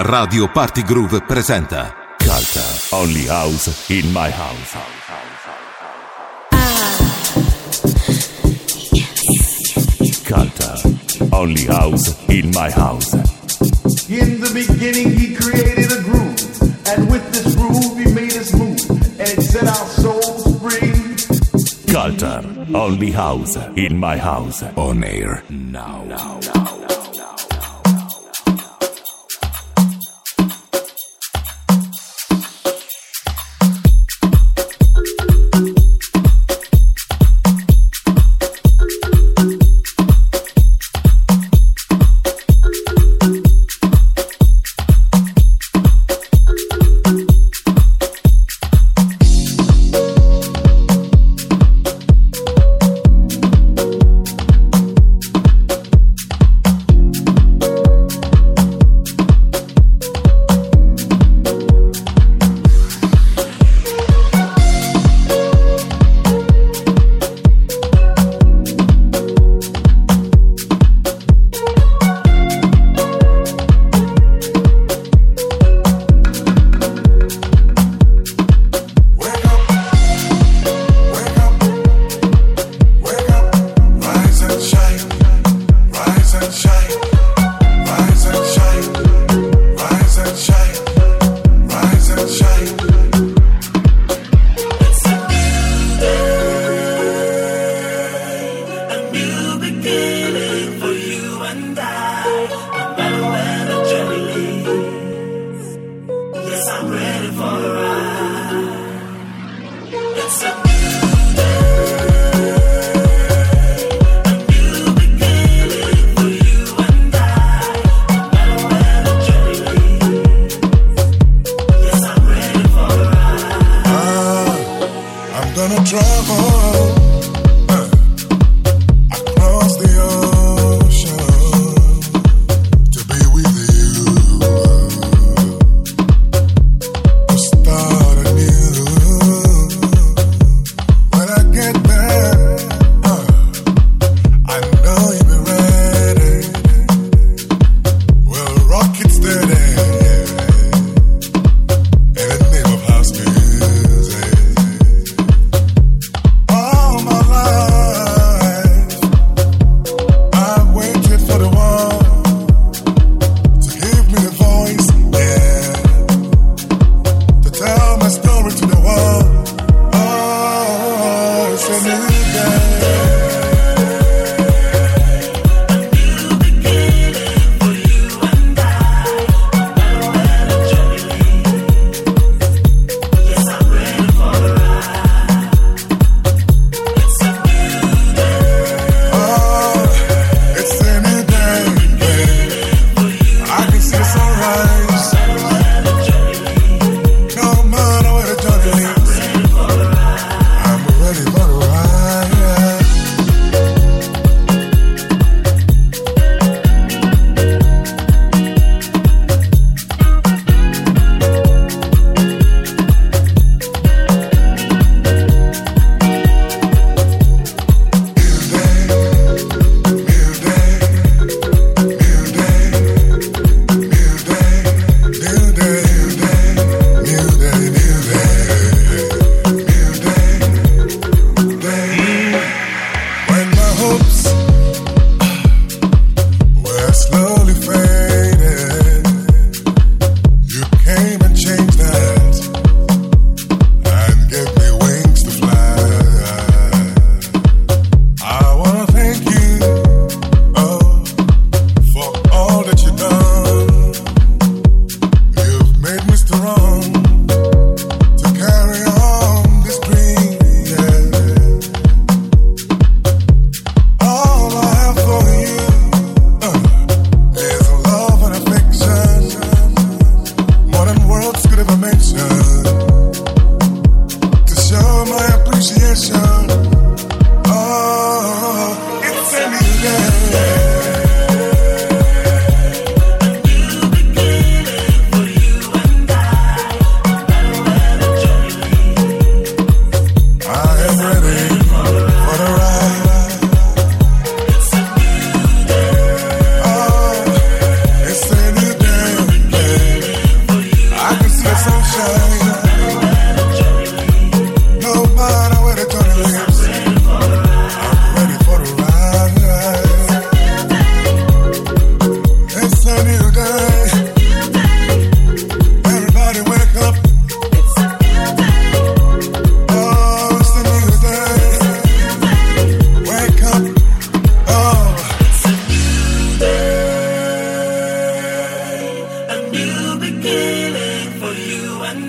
Radio Party Groove presenta Calta, only house in my house. Calta, only house in my house. In the beginning, he created a groove, and with this groove, he made us move, and it set our souls free. Calta, only house in my house. On air now. now.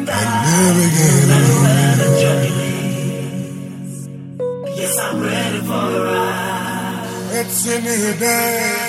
Only house in my house. house, house, house, house.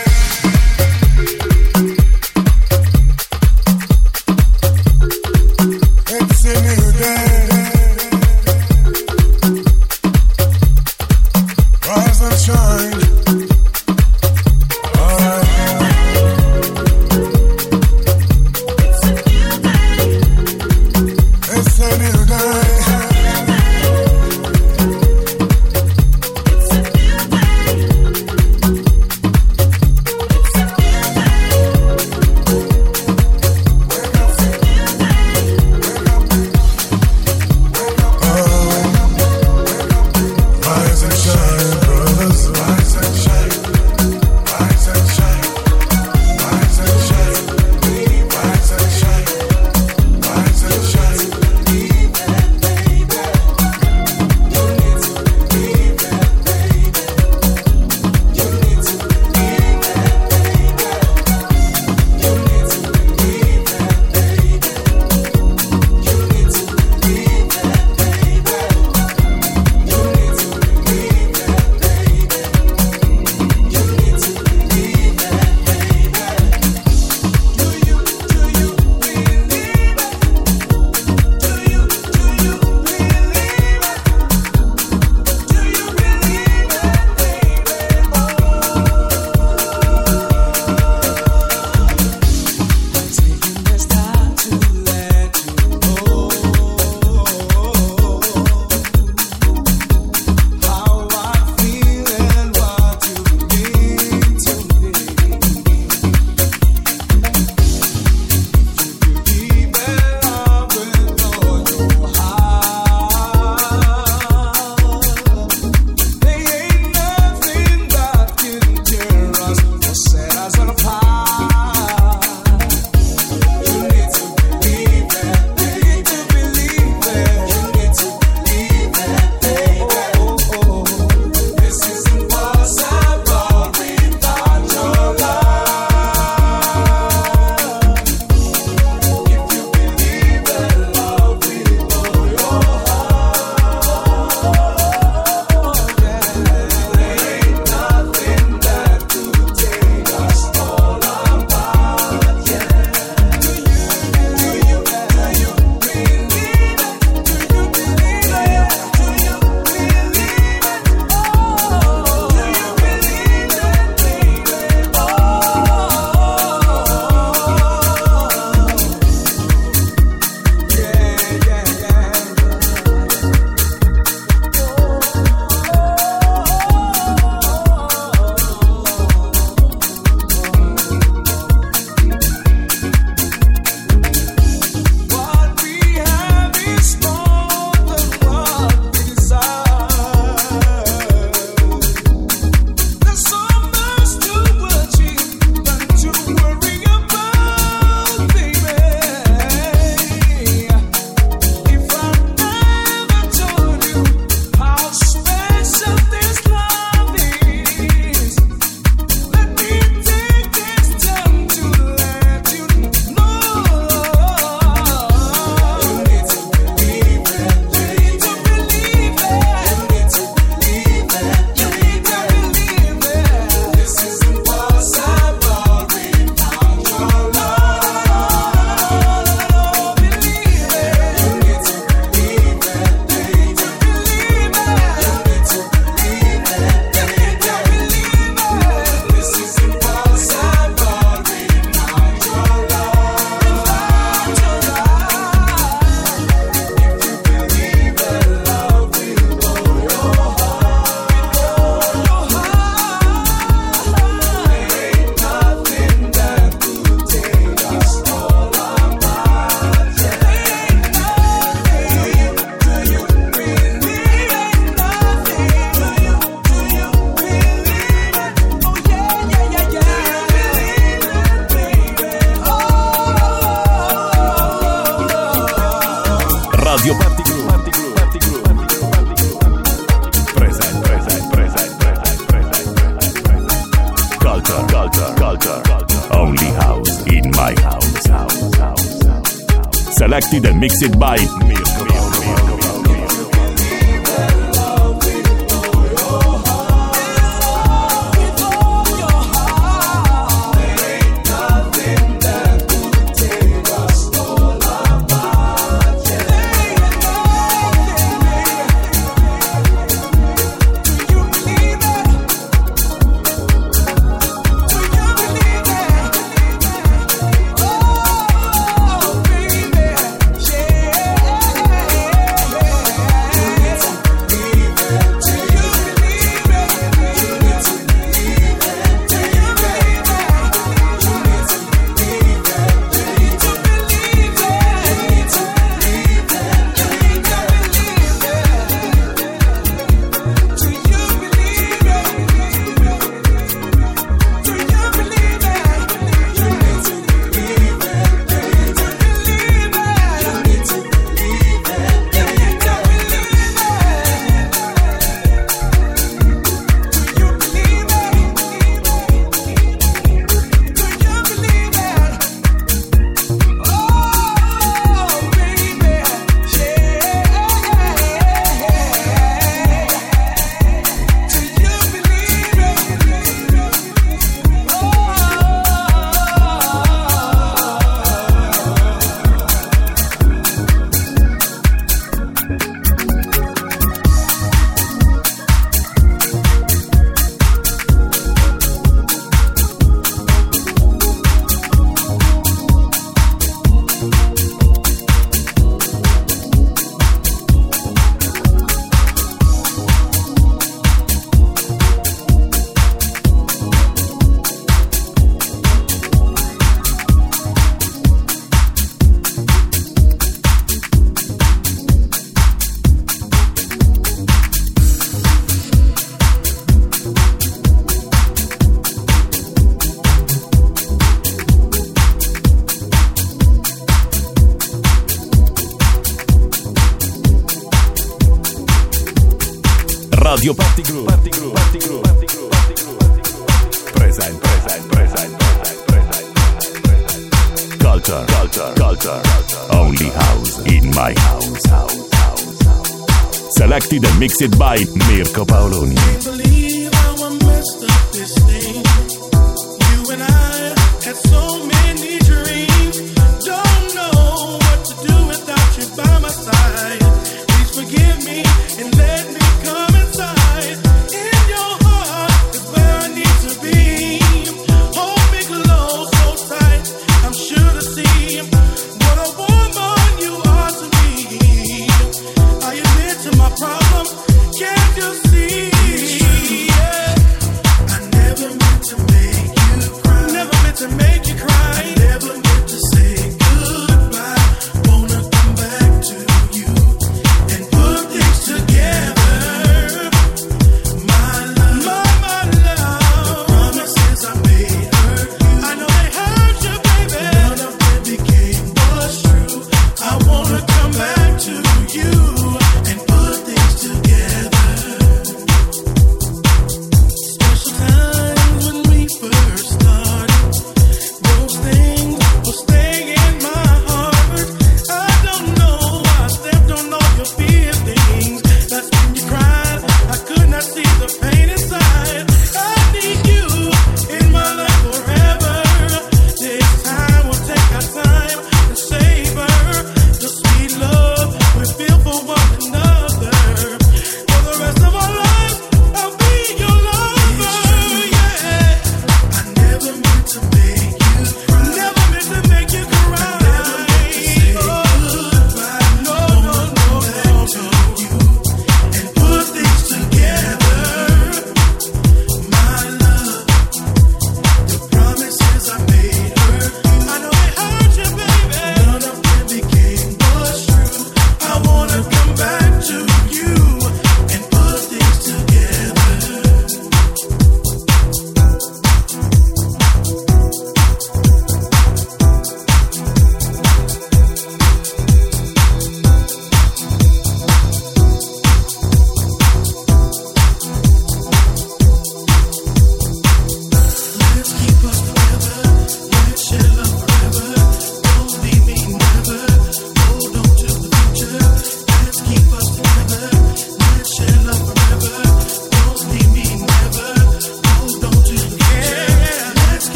Mixed by mixed by Mirko Paoloni.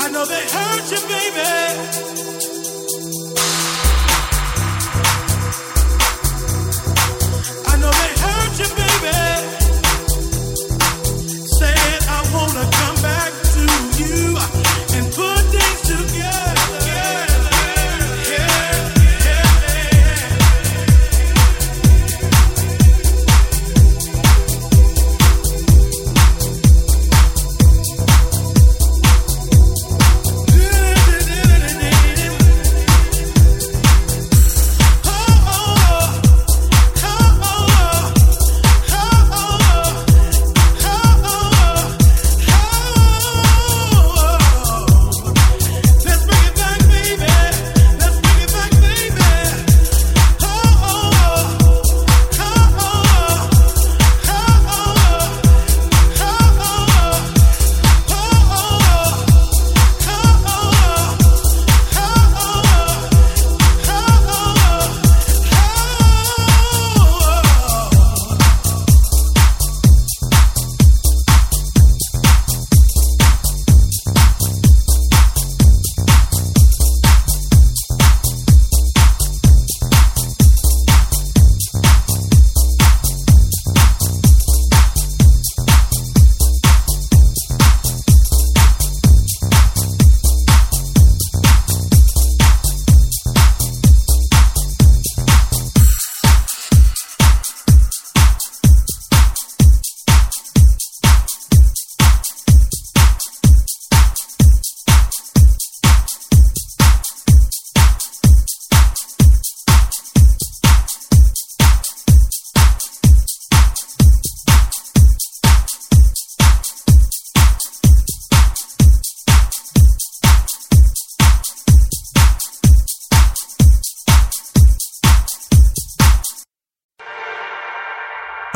I know they hurt you, baby.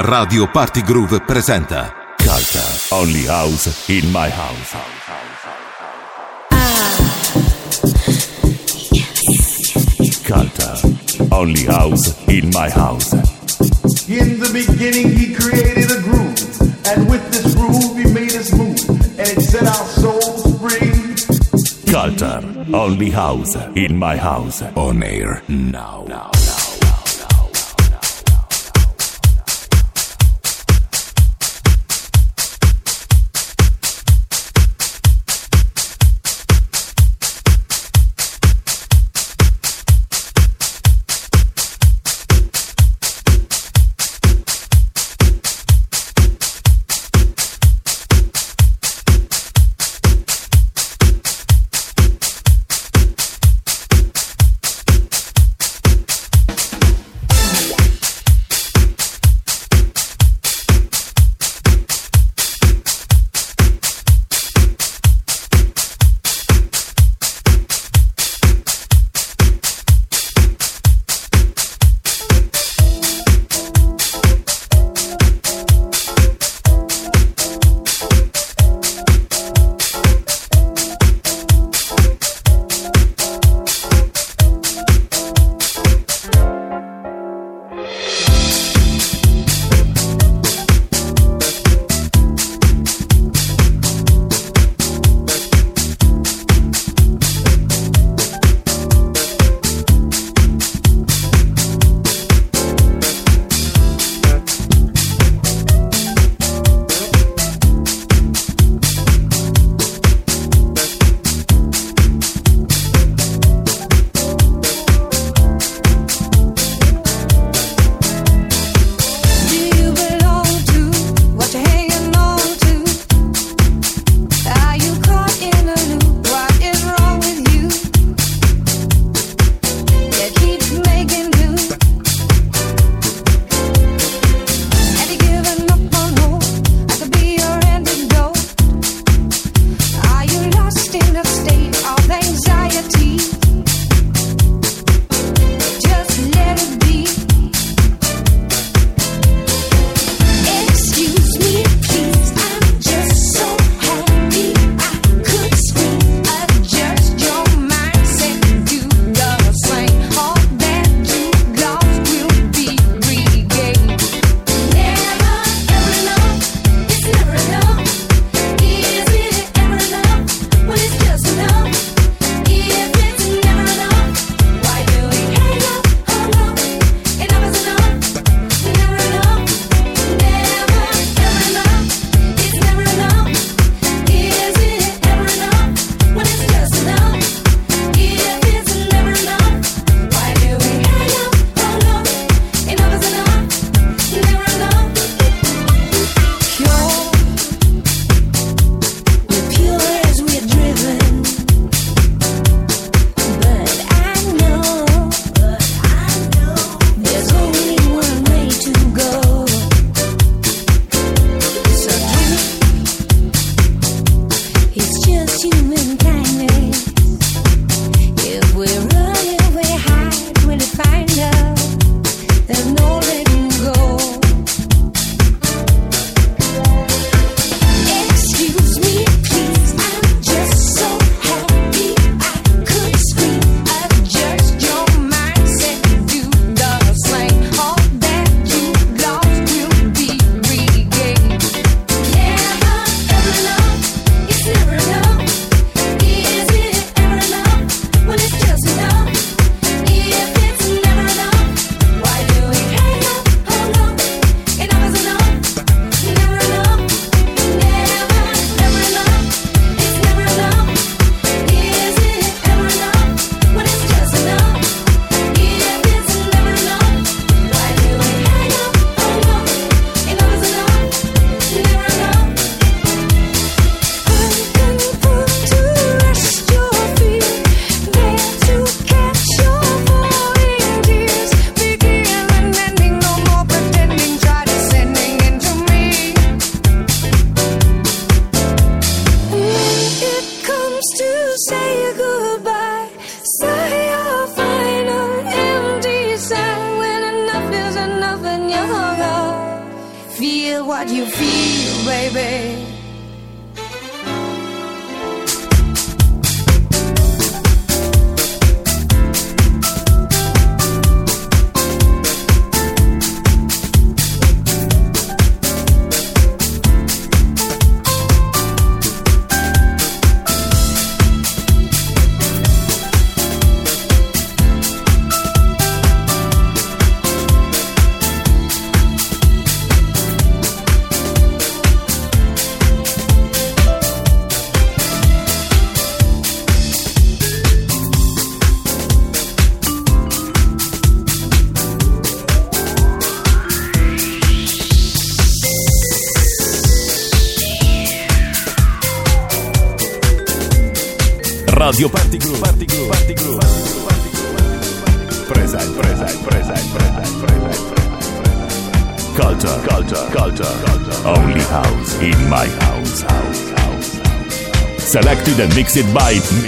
Radio Party Groove presenta Culture Only House in My House. Culture Only House in My House. In the beginning, he created a groove, and with this groove, he made us move, and it set our souls free. Culture Only House in My House. On air now. now. And mixed by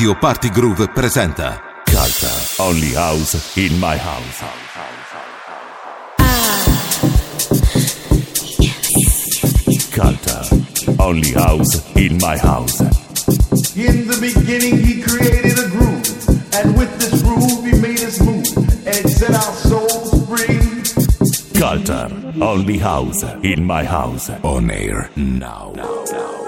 Radio Party Groove presenta Culture. Only house in my house. Culture. Only house in my house. In the beginning, he created a groove, and with this groove, he made us move, and set our souls free. Culture. Only house in my house. on air now. Radio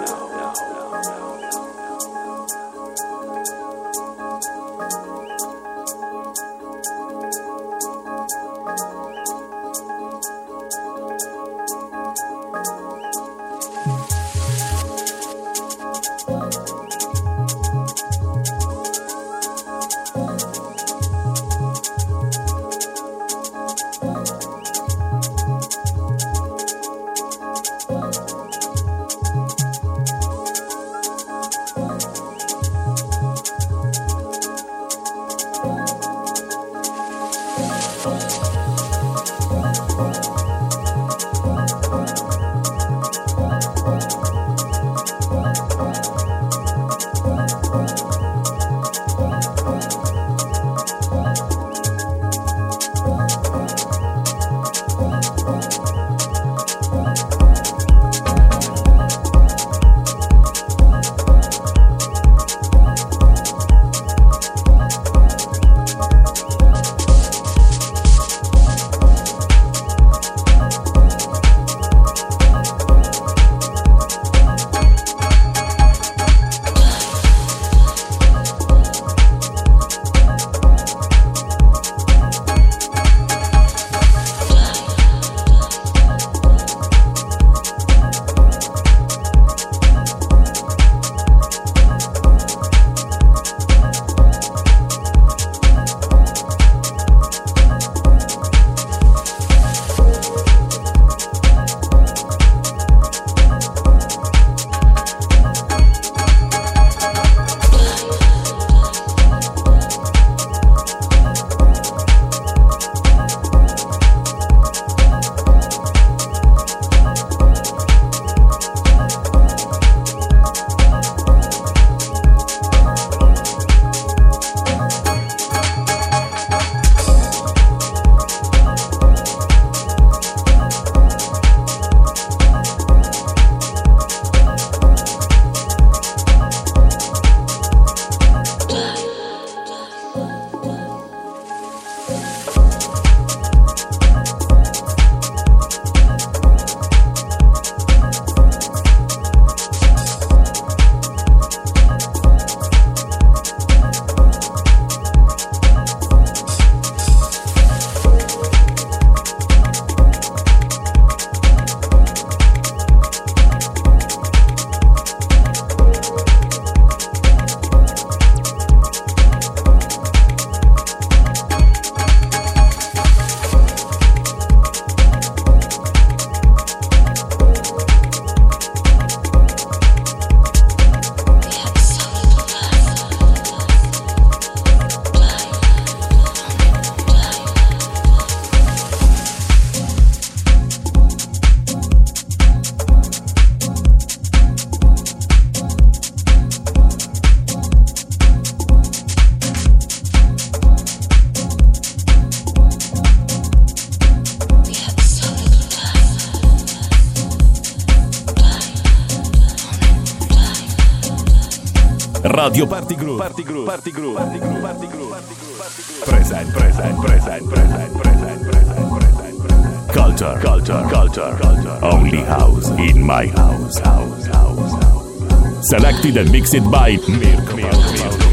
Selected and mixed by Mirko. Radio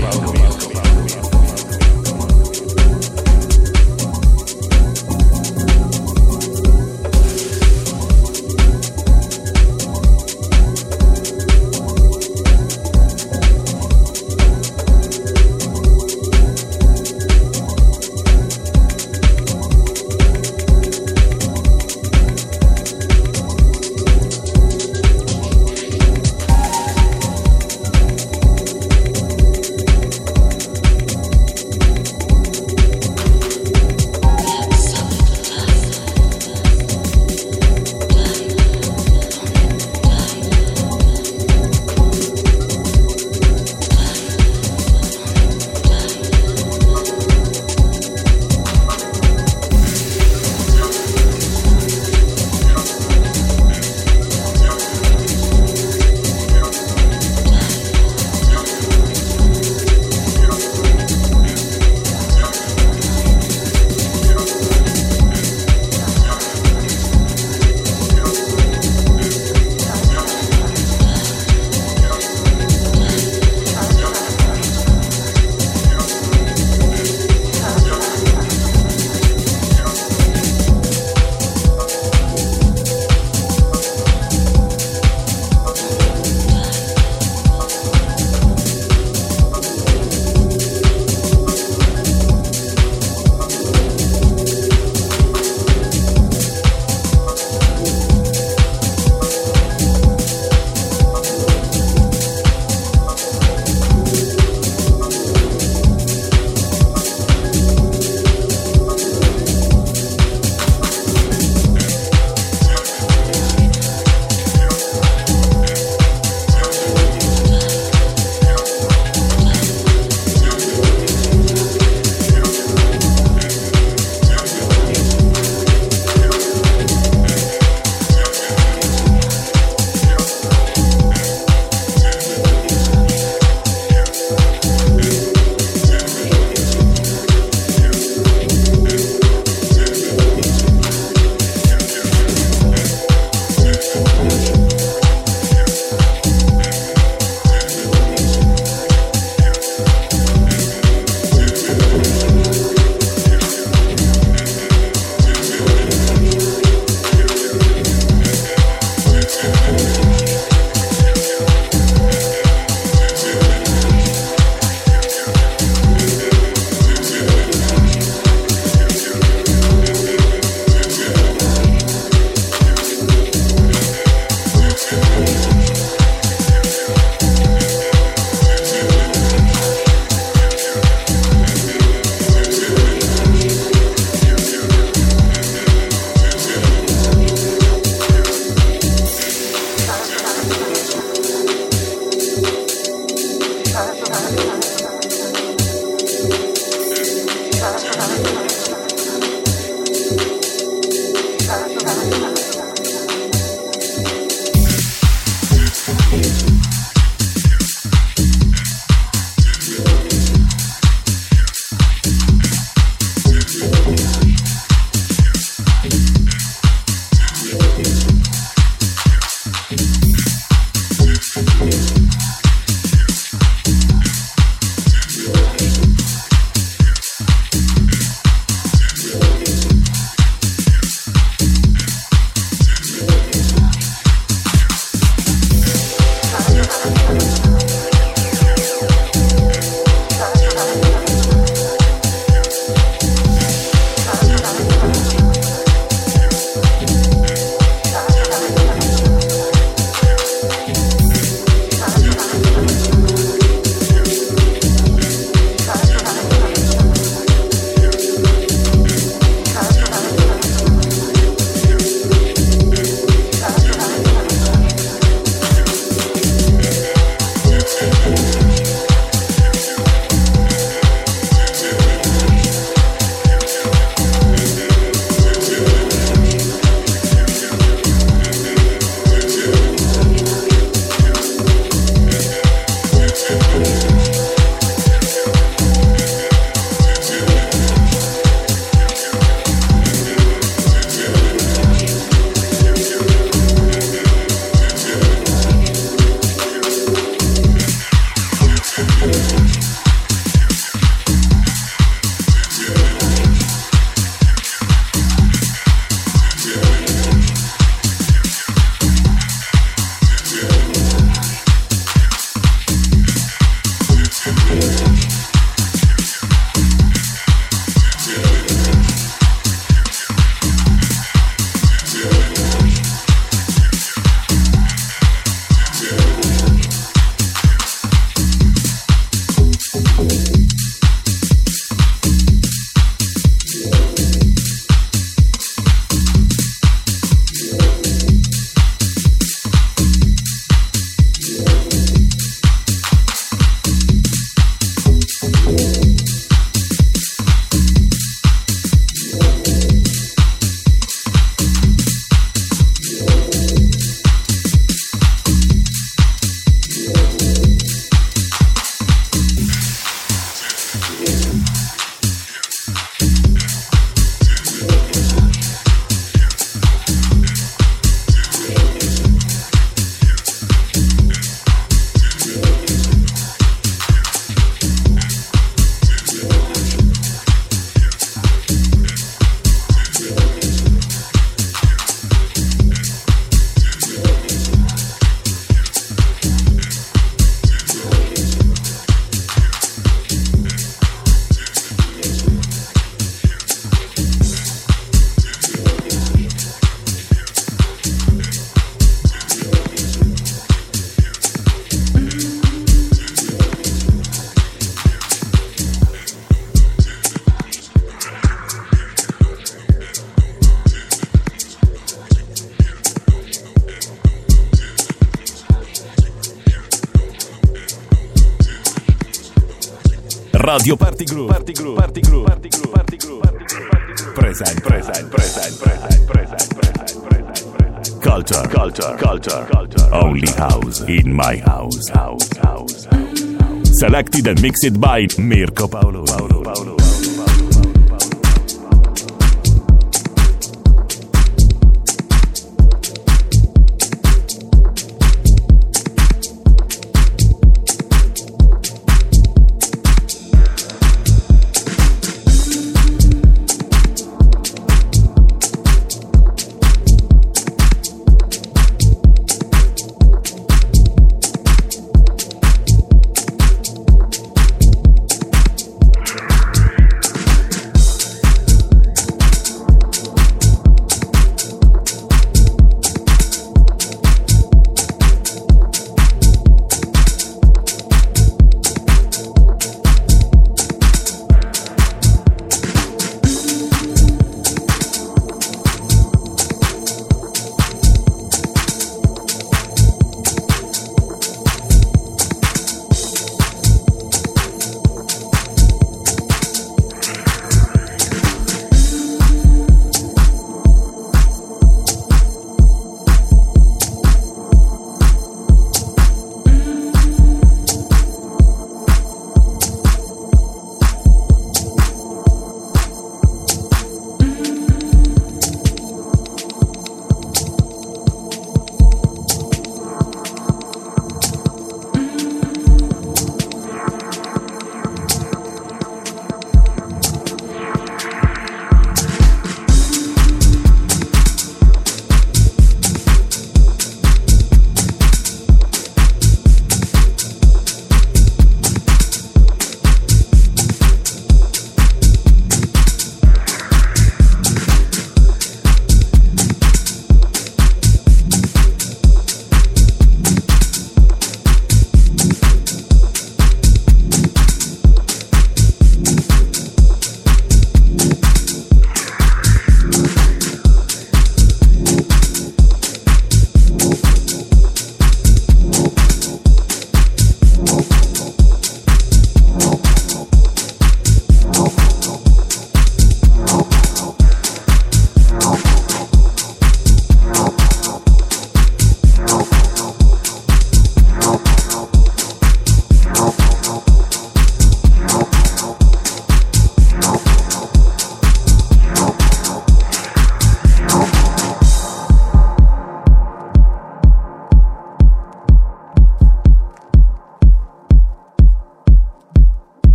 in my house. House, house, house. Selected and mixed by Mirko Paolo. Paolo, Paolo.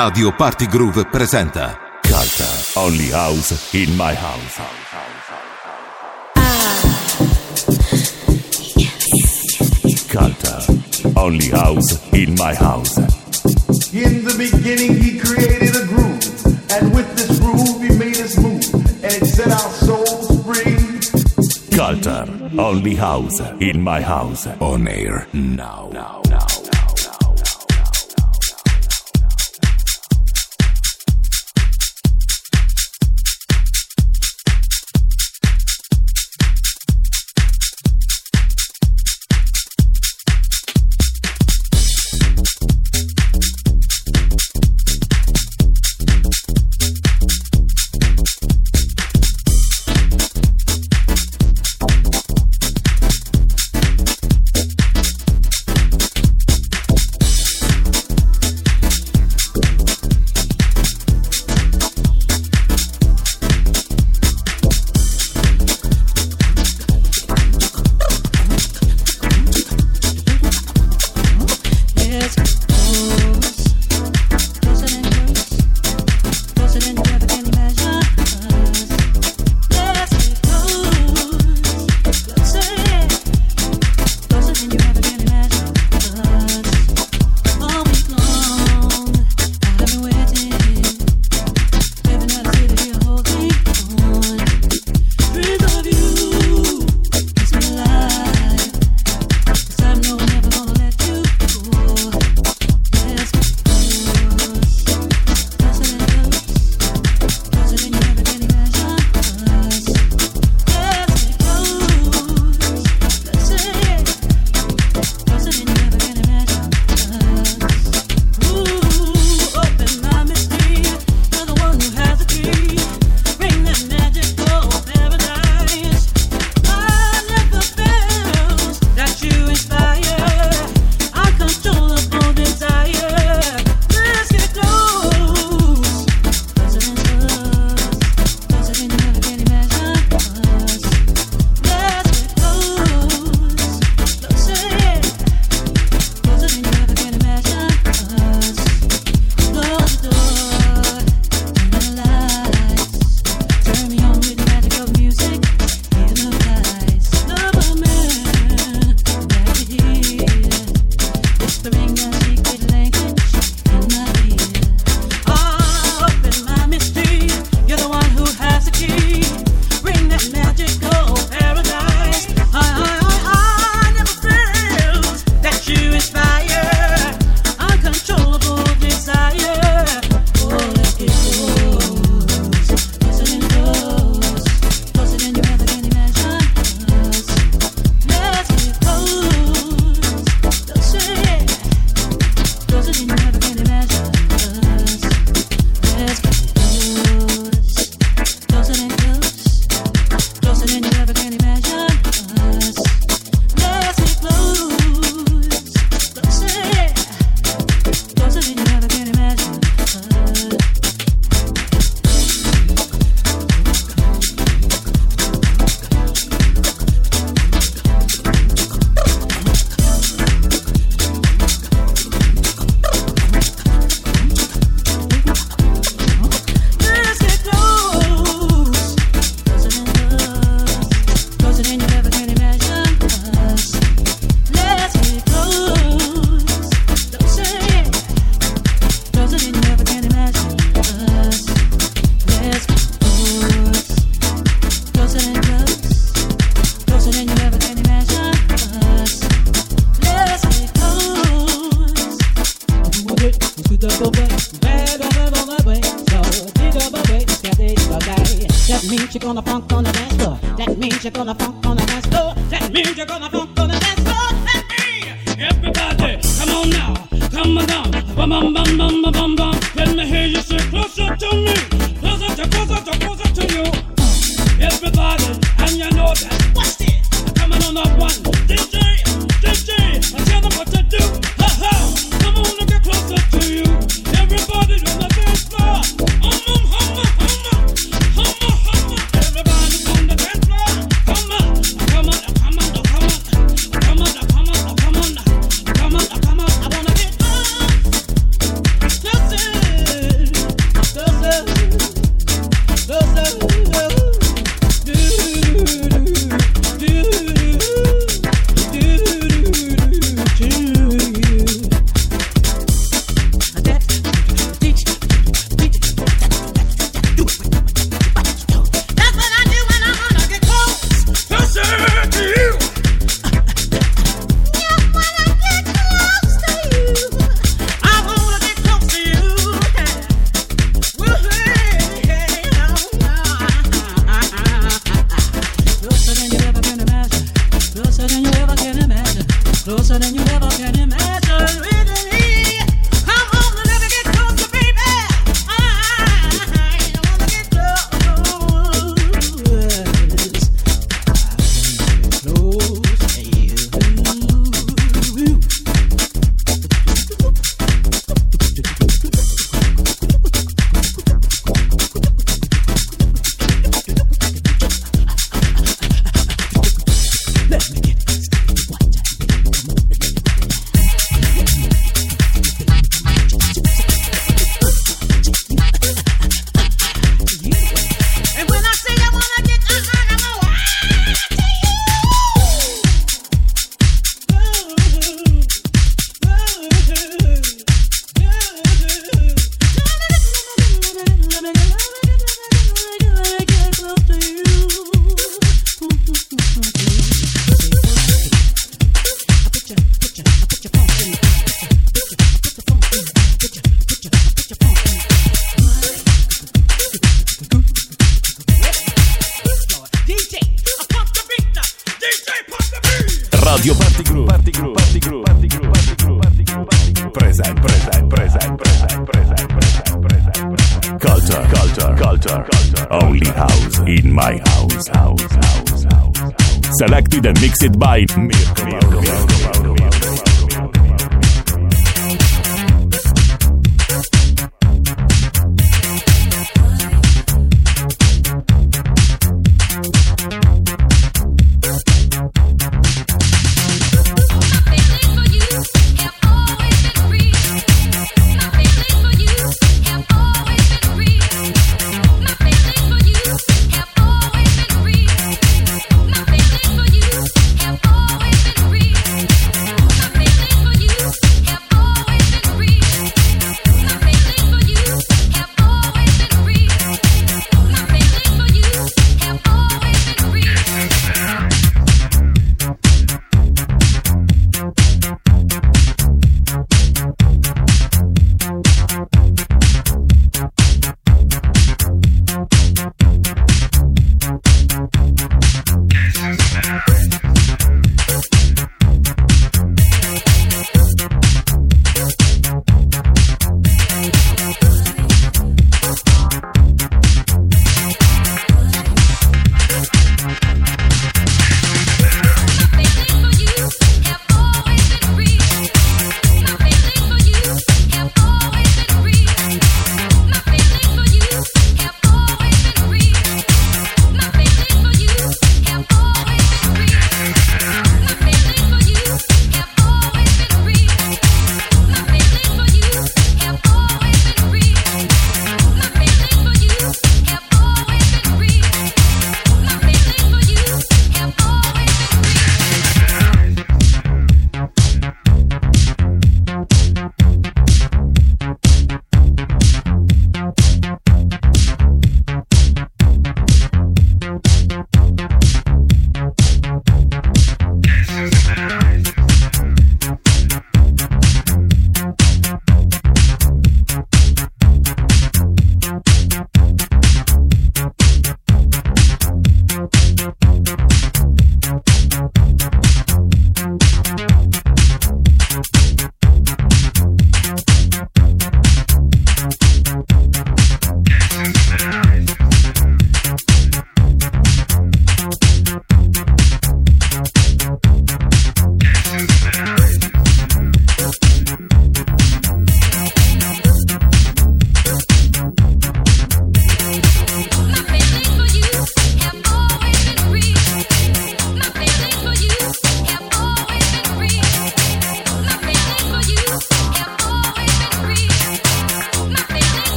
Radio Party Groove presenta Culture. Only house in my house. Culture. Only house in my house. In the beginning, he created a groove, and with this groove, he made us move, and it set our souls free. Culture. Only house in my house. on air now. now. Just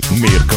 mixed by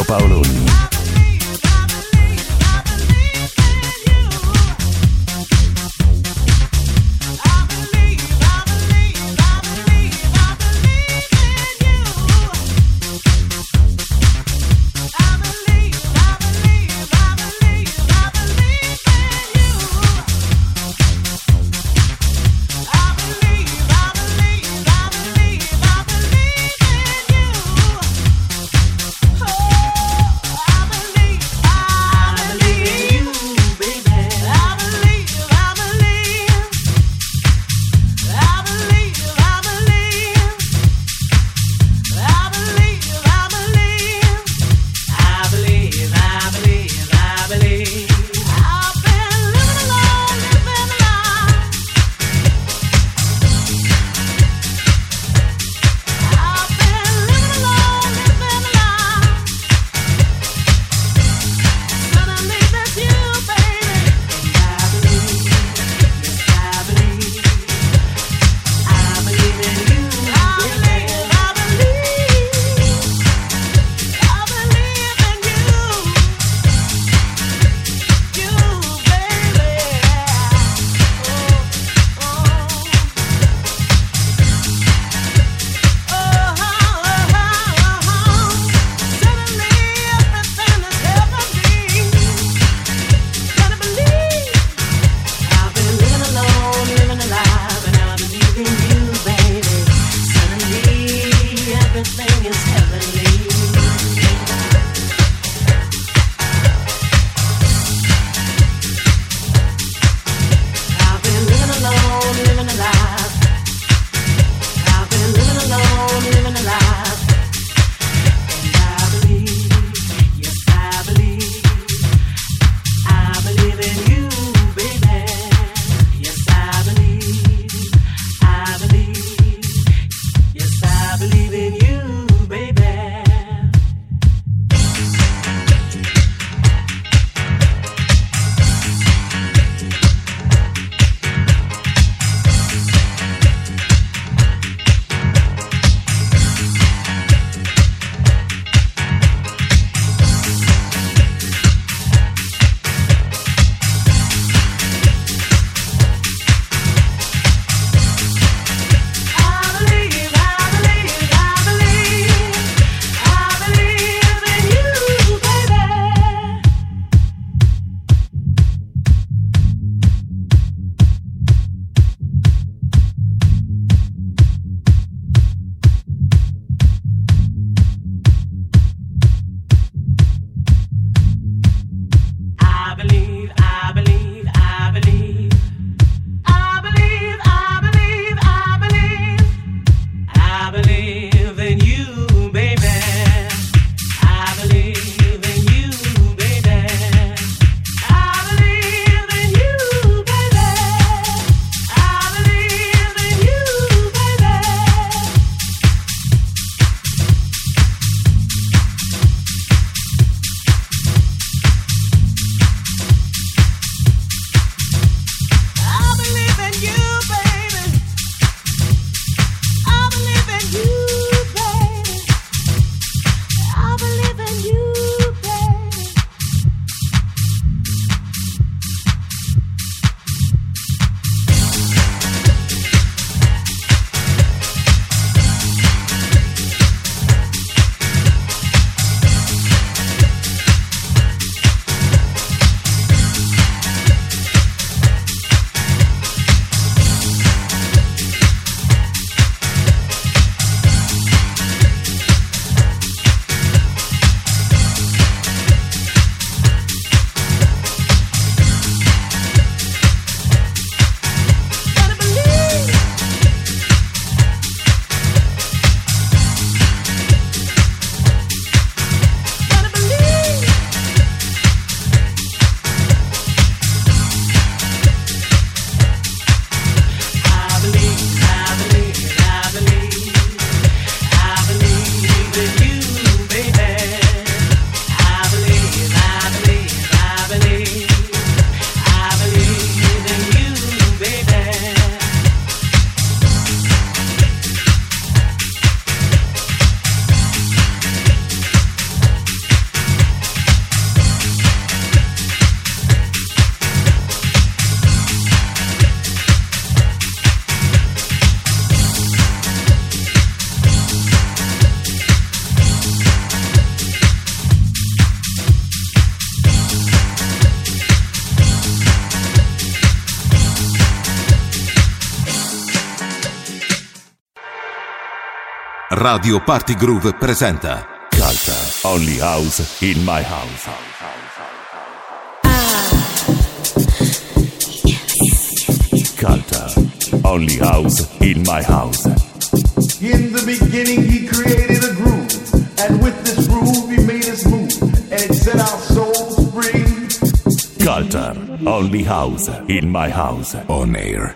Radio Party Groove presenta Culture. Only house in my house. Culture. Only house in my house. In the beginning, he created a groove, and with this groove, he made us move, and it set our souls free. Culture. Only house in my house. On Air.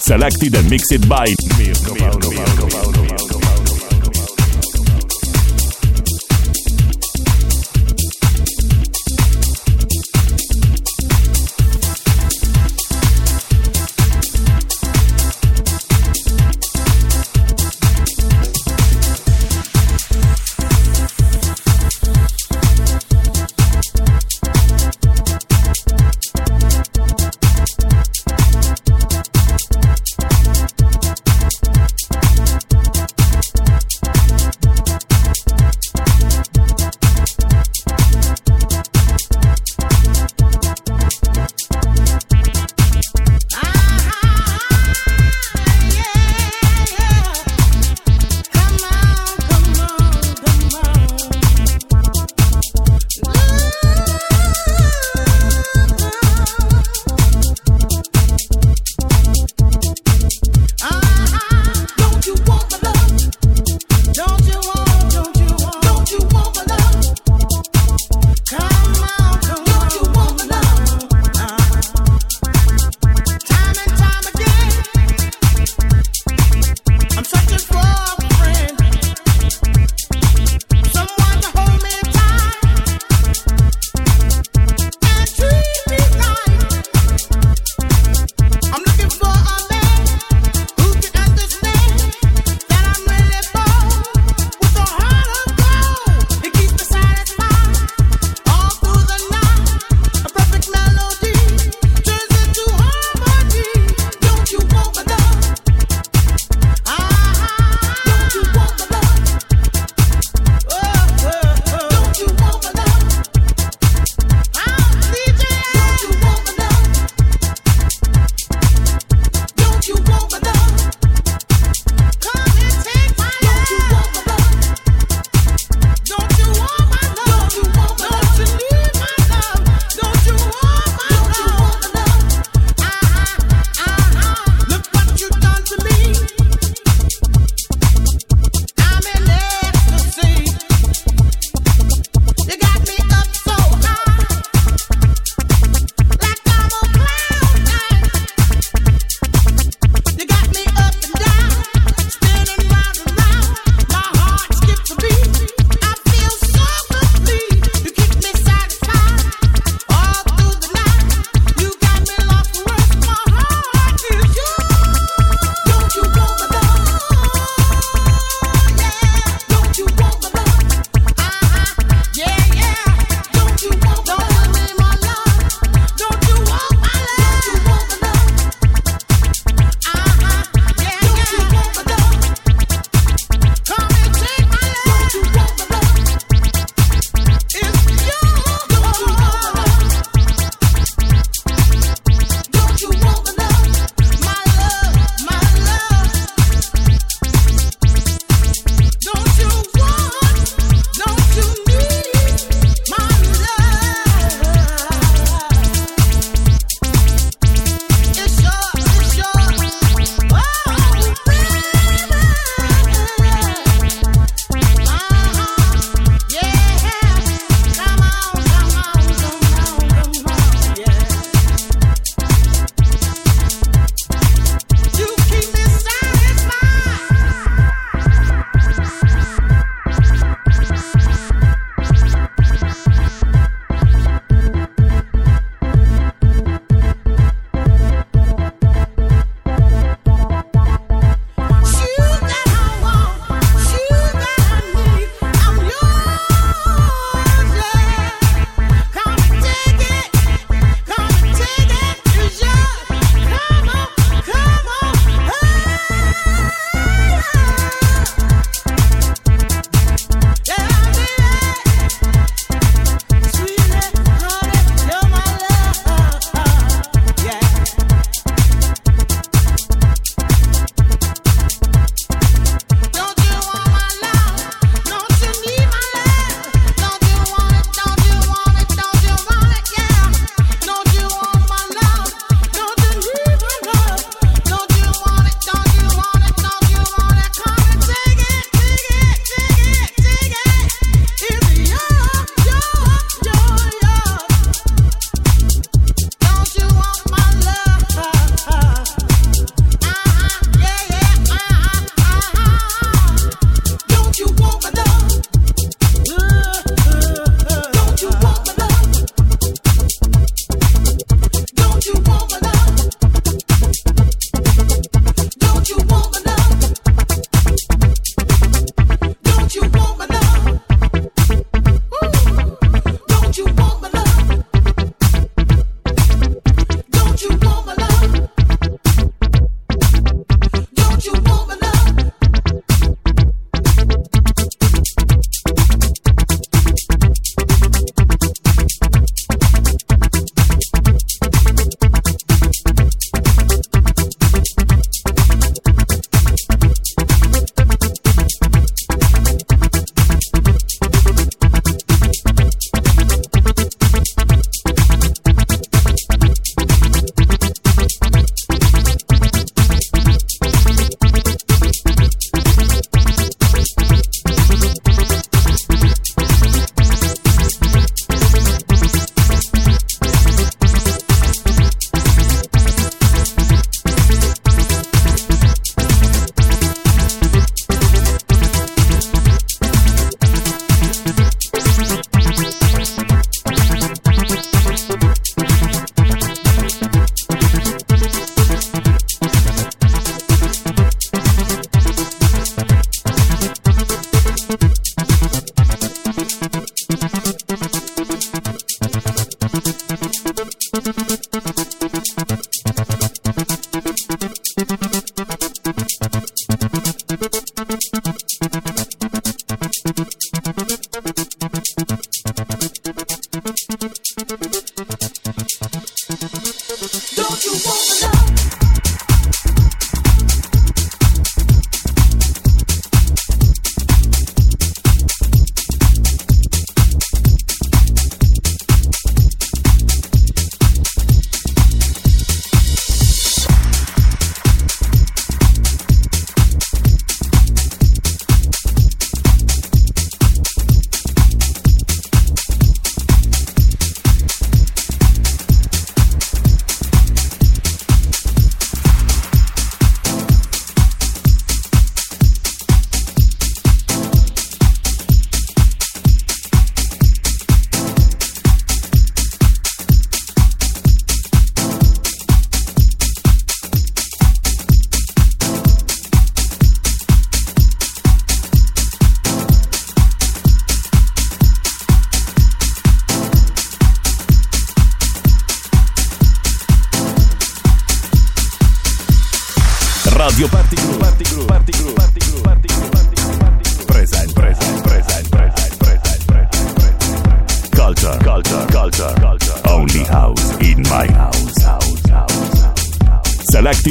Selected and mixed by Mirko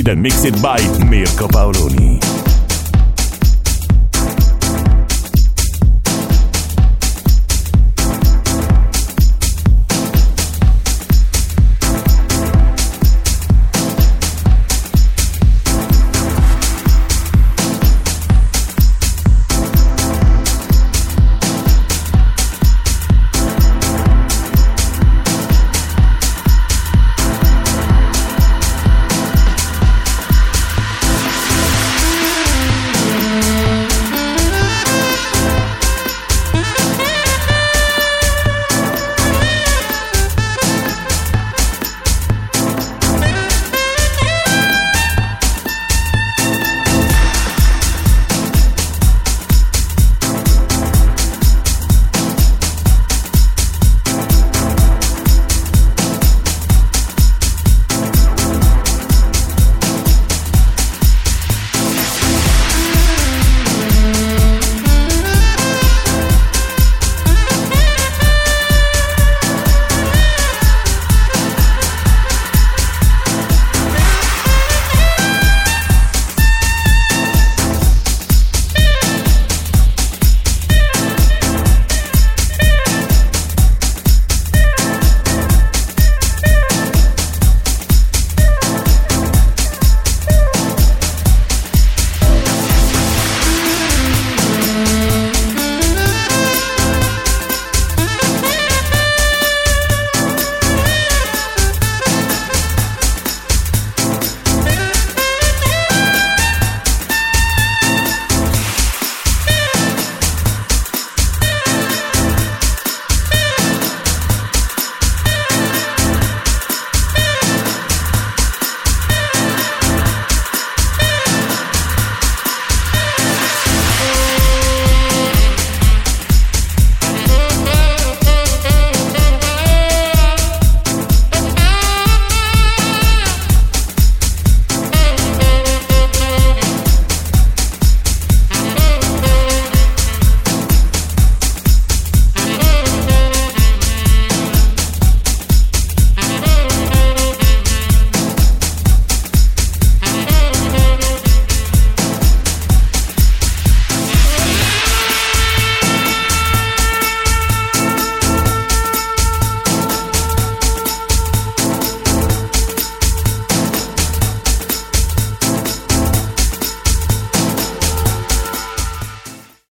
and mixed by.